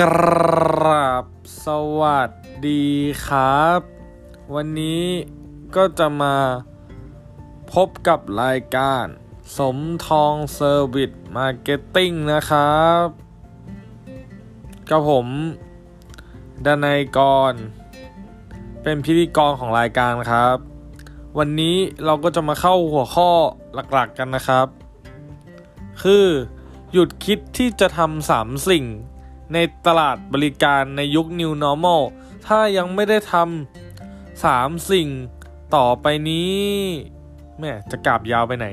กราบสวัสดีครับ วันนี้ก็จะมาพบกับรายการ สมทอง Service Marketing นะครับกับผมดนายกร เป็นพิธีกรของรายการครับ วันนี้เราก็จะมาเข้าหัวข้อหลักๆกันนะครับ คือหยุดคิดที่จะทำสามสิ่ง ในตลาดบริการในยุค New Normal ถ้ายังไม่ได้ทำสามสิ่งต่อไปนี้แม่จะกราบยาวไปไหน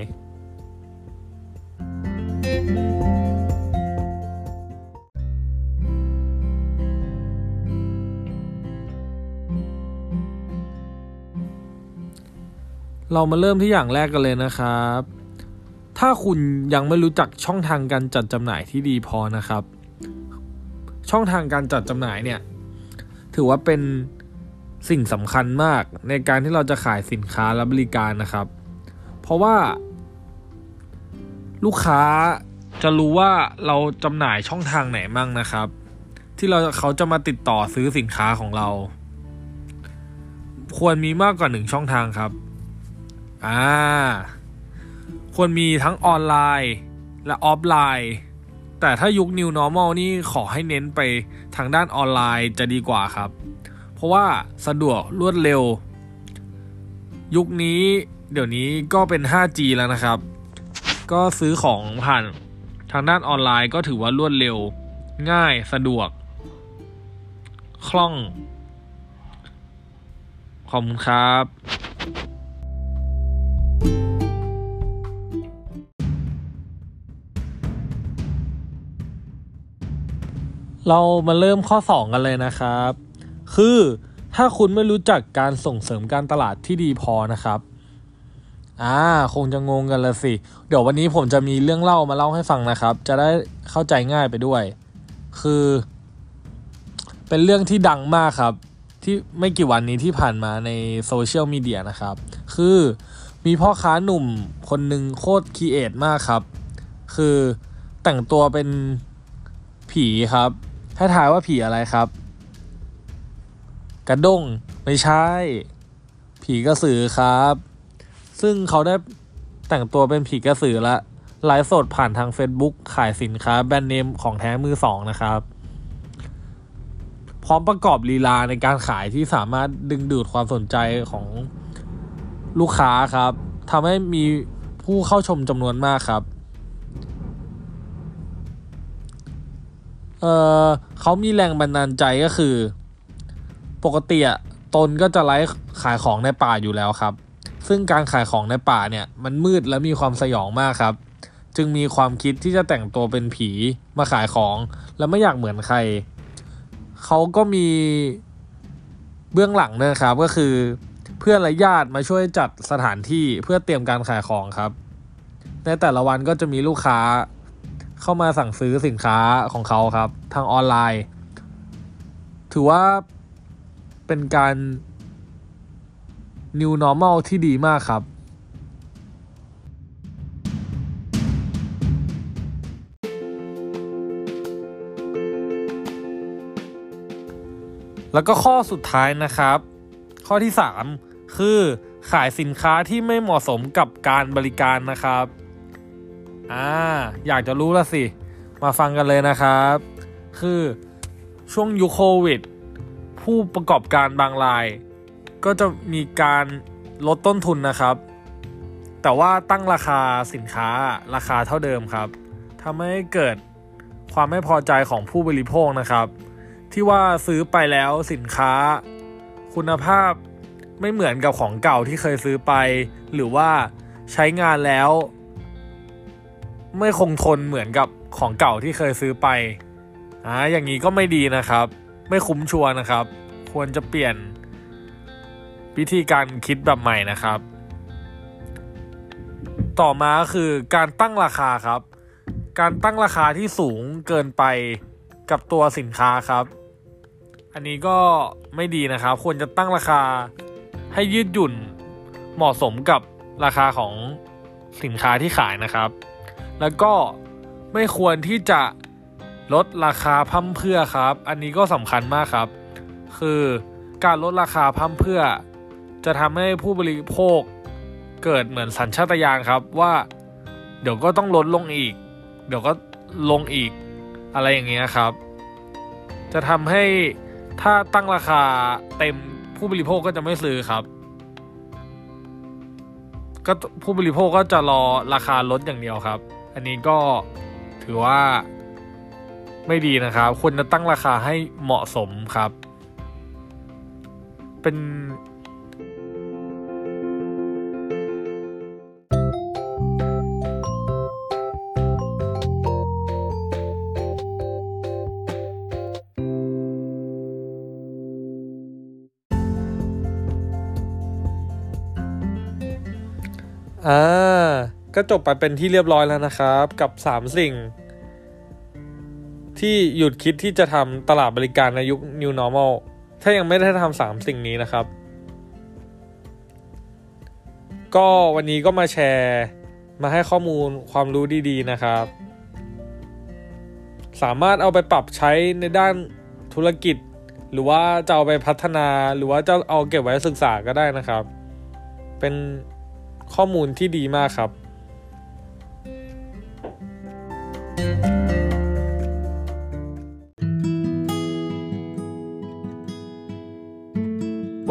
เรามาเริ่มที่อย่างแรกกันเลยนะครับ ถ้าคุณยังไม่รู้จักช่องทางการจัดจำหน่ายที่ดีพอนะครับ ช่องทางการจัดจำหน่ายเนี่ย ถือว่าเป็นสิ่งสำคัญมากในการที่เราจะขายสินค้าและบริการนะครับ เพราะว่า ลูกค้าจะรู้ว่าเราจำหน่ายช่องทางไหนมั่งนะครับ ที่เราเขาจะมาติดต่อซื้อสินค้าของเรา ควรมีมากกว่าหนึ่งช่องทางครับอ่าควรมีทั้งออนไลน์และออฟไลน์ แต่ถ้ายุค New Normal นี่ขอให้เน้นไปทางด้านออนไลน์จะดีกว่าครับ เพราะว่าสะดวกรวดเร็ว ยุคนี้เดี๋ยวนี้ก็เป็น 5G แล้วนะครับ ก็ซื้อของผ่านทางด้านออนไลน์ก็ถือว่ารวดเร็ว ง่ายสะดวก คล่อง ขอบคุณครับ เรามาเริ่มข้อ 2 กันเลยนะครับ คือถ้าคุณไม่รู้จักการส่งเสริมการตลาดที่ดีพอนะครับ อ่า คงจะงงกันละสิ เดี๋ยววันนี้ผมจะมีเรื่องเล่ามาเล่าให้ฟังนะครับ จะได้เข้าใจง่ายไปด้วย คือ เป็นเรื่องที่ดังมากครับ ที่ไม่กี่วันนี้ที่ผ่านมาในโซเชียลมีเดียนะครับ คือมีพ่อค้าหนุ่มคนหนึ่งโคตร create มากครับ คือแต่งตัวเป็นผีครับ ให้ทายว่าผีอะไรครับ กระด้งไม่ใช่ ผีกระสือครับ ซึ่งเขาได้แต่งตัวเป็นผีกระสือละไลฟ์สดผ่านทาง Facebook ขายสินค้าแบรนด์เนมของแท้มือสองนะครับ พร้อมประกอบลีลาในการขายที่สามารถดึงดูดความสนใจของลูกค้าครับทำให้มีผู้เข้าชมจำนวนมากครับ เออเขามีแรงบันดาลใจก็คือ ปกติอะตนก็จะไลฟ์ขายของในป่าอยู่แล้วครับ ซึ่งการขายของในป่าเนี่ย มันมืดและมีความสยองมากครับ จึงมีความคิดที่จะแต่งตัวเป็นผีมาขายของ และไม่อยากเหมือนใคร เขาก็มีเบื้องหลังนะครับก็คือเพื่อนและญาติมาช่วยจัดสถานที่เพื่อเตรียมการขายของครับ ในแต่ละวันก็จะมีลูกค้า เข้ามาสั่งซื้อสินค้าของเขาครับ ทางออนไลน์ ถือว่าเป็นการ new normal ที่ดีมากครับ แล้วก็ข้อสุดท้ายนะครับ ข้อที่ 3 คือขายสินค้าที่ไม่เหมาะสมกับการบริการนะครับ อ่าอยากจะรู้ละสิ มาฟังกันเลยนะครับ คือช่วงยุคโควิด ผู้ประกอบการบางราย ก็จะมีการลดต้นทุนนะครับ แต่ว่าตั้งราคาสินค้าราคาเท่าเดิมครับทำให้เกิดความไม่พอใจของผู้บริโภคนะครับ ที่ว่าซื้อไปแล้วสินค้า คุณภาพไม่เหมือนกับของเก่าที่เคยซื้อไป หรือว่าใช้งานแล้ว ไม่คงทนเหมือนกับของเก่าที่เคยซื้อไปอ่าอย่างนี้ก็ไม่ดีนะครับ ไม่คุ้มชัวนะครับ ควรจะเปลี่ยนวิธีการคิดแบบใหม่นะครับ ต่อมาคือการตั้งราคาครับ การตั้งราคาที่สูงเกินไปกับตัวสินค้าครับ อันนี้ก็ไม่ดีนะครับ ควรจะตั้งราคาให้ยืดหยุ่นเหมาะสมกับราคาของสินค้าที่ขายนะครับ แล้วก็ไม่ควรที่จะลดราคาพั่มเพื่อครับ อันนี้ก็สำคัญมากครับ คือการลดราคาพั่มเพื่อ จะทำให้ผู้บริโภคเกิดเหมือนสัญชาตญาณครับว่า เดี๋ยวก็ต้องลดลงอีก เดี๋ยวก็ลงอีกอะไรอย่างเงี้ยครับ จะทำให้ถ้าตั้งราคาเต็มผู้บริโภคก็จะไม่ซื้อครับ ก็ผู้บริโภคก็จะรอราคาลดอย่างเดียวครับ อันนี้ก็ถือว่าไม่ดีนะครับ ควรจะตั้งราคาให้เหมาะสมครับ เป็นอ่า ก็จบไปเป็นที่เรียบร้อยแล้วนะครับ กับ 3 สิ่ง ที่หยุดคิดที่จะทำตลาดบริการในยุค New Normal ถ้ายังไม่ได้ทำสามสิ่งนี้นะครับ ก็วันนี้ก็มาแชร์มาให้ข้อมูลความรู้ดีๆนะครับ สามารถเอาไปปรับใช้ในด้านธุรกิจ หรือว่าจะเอาไปพัฒนาหรือว่าจะเอาเก็บไว้ศึกษาก็ได้นะครับ เป็นข้อมูลที่ดีมากครับ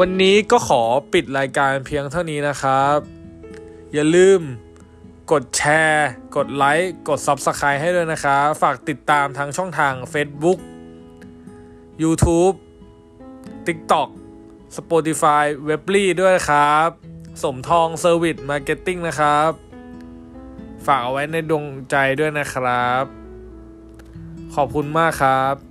วันนี้ก็ขอปิดรายการเพียงเท่านี้นะครับ อย่าลืมกดแชร์ กดไลค์ กด Subscribe ให้ด้วยนะครับ ฝากติดตามทั้งช่องทาง Facebook YouTube TikTok Spotify w e b l y ด้วยครับ สมทอง Service Marketing นะครับ ฝากเอาไว้ในดวงใจด้วยนะครับ ขอบคุณมากครับ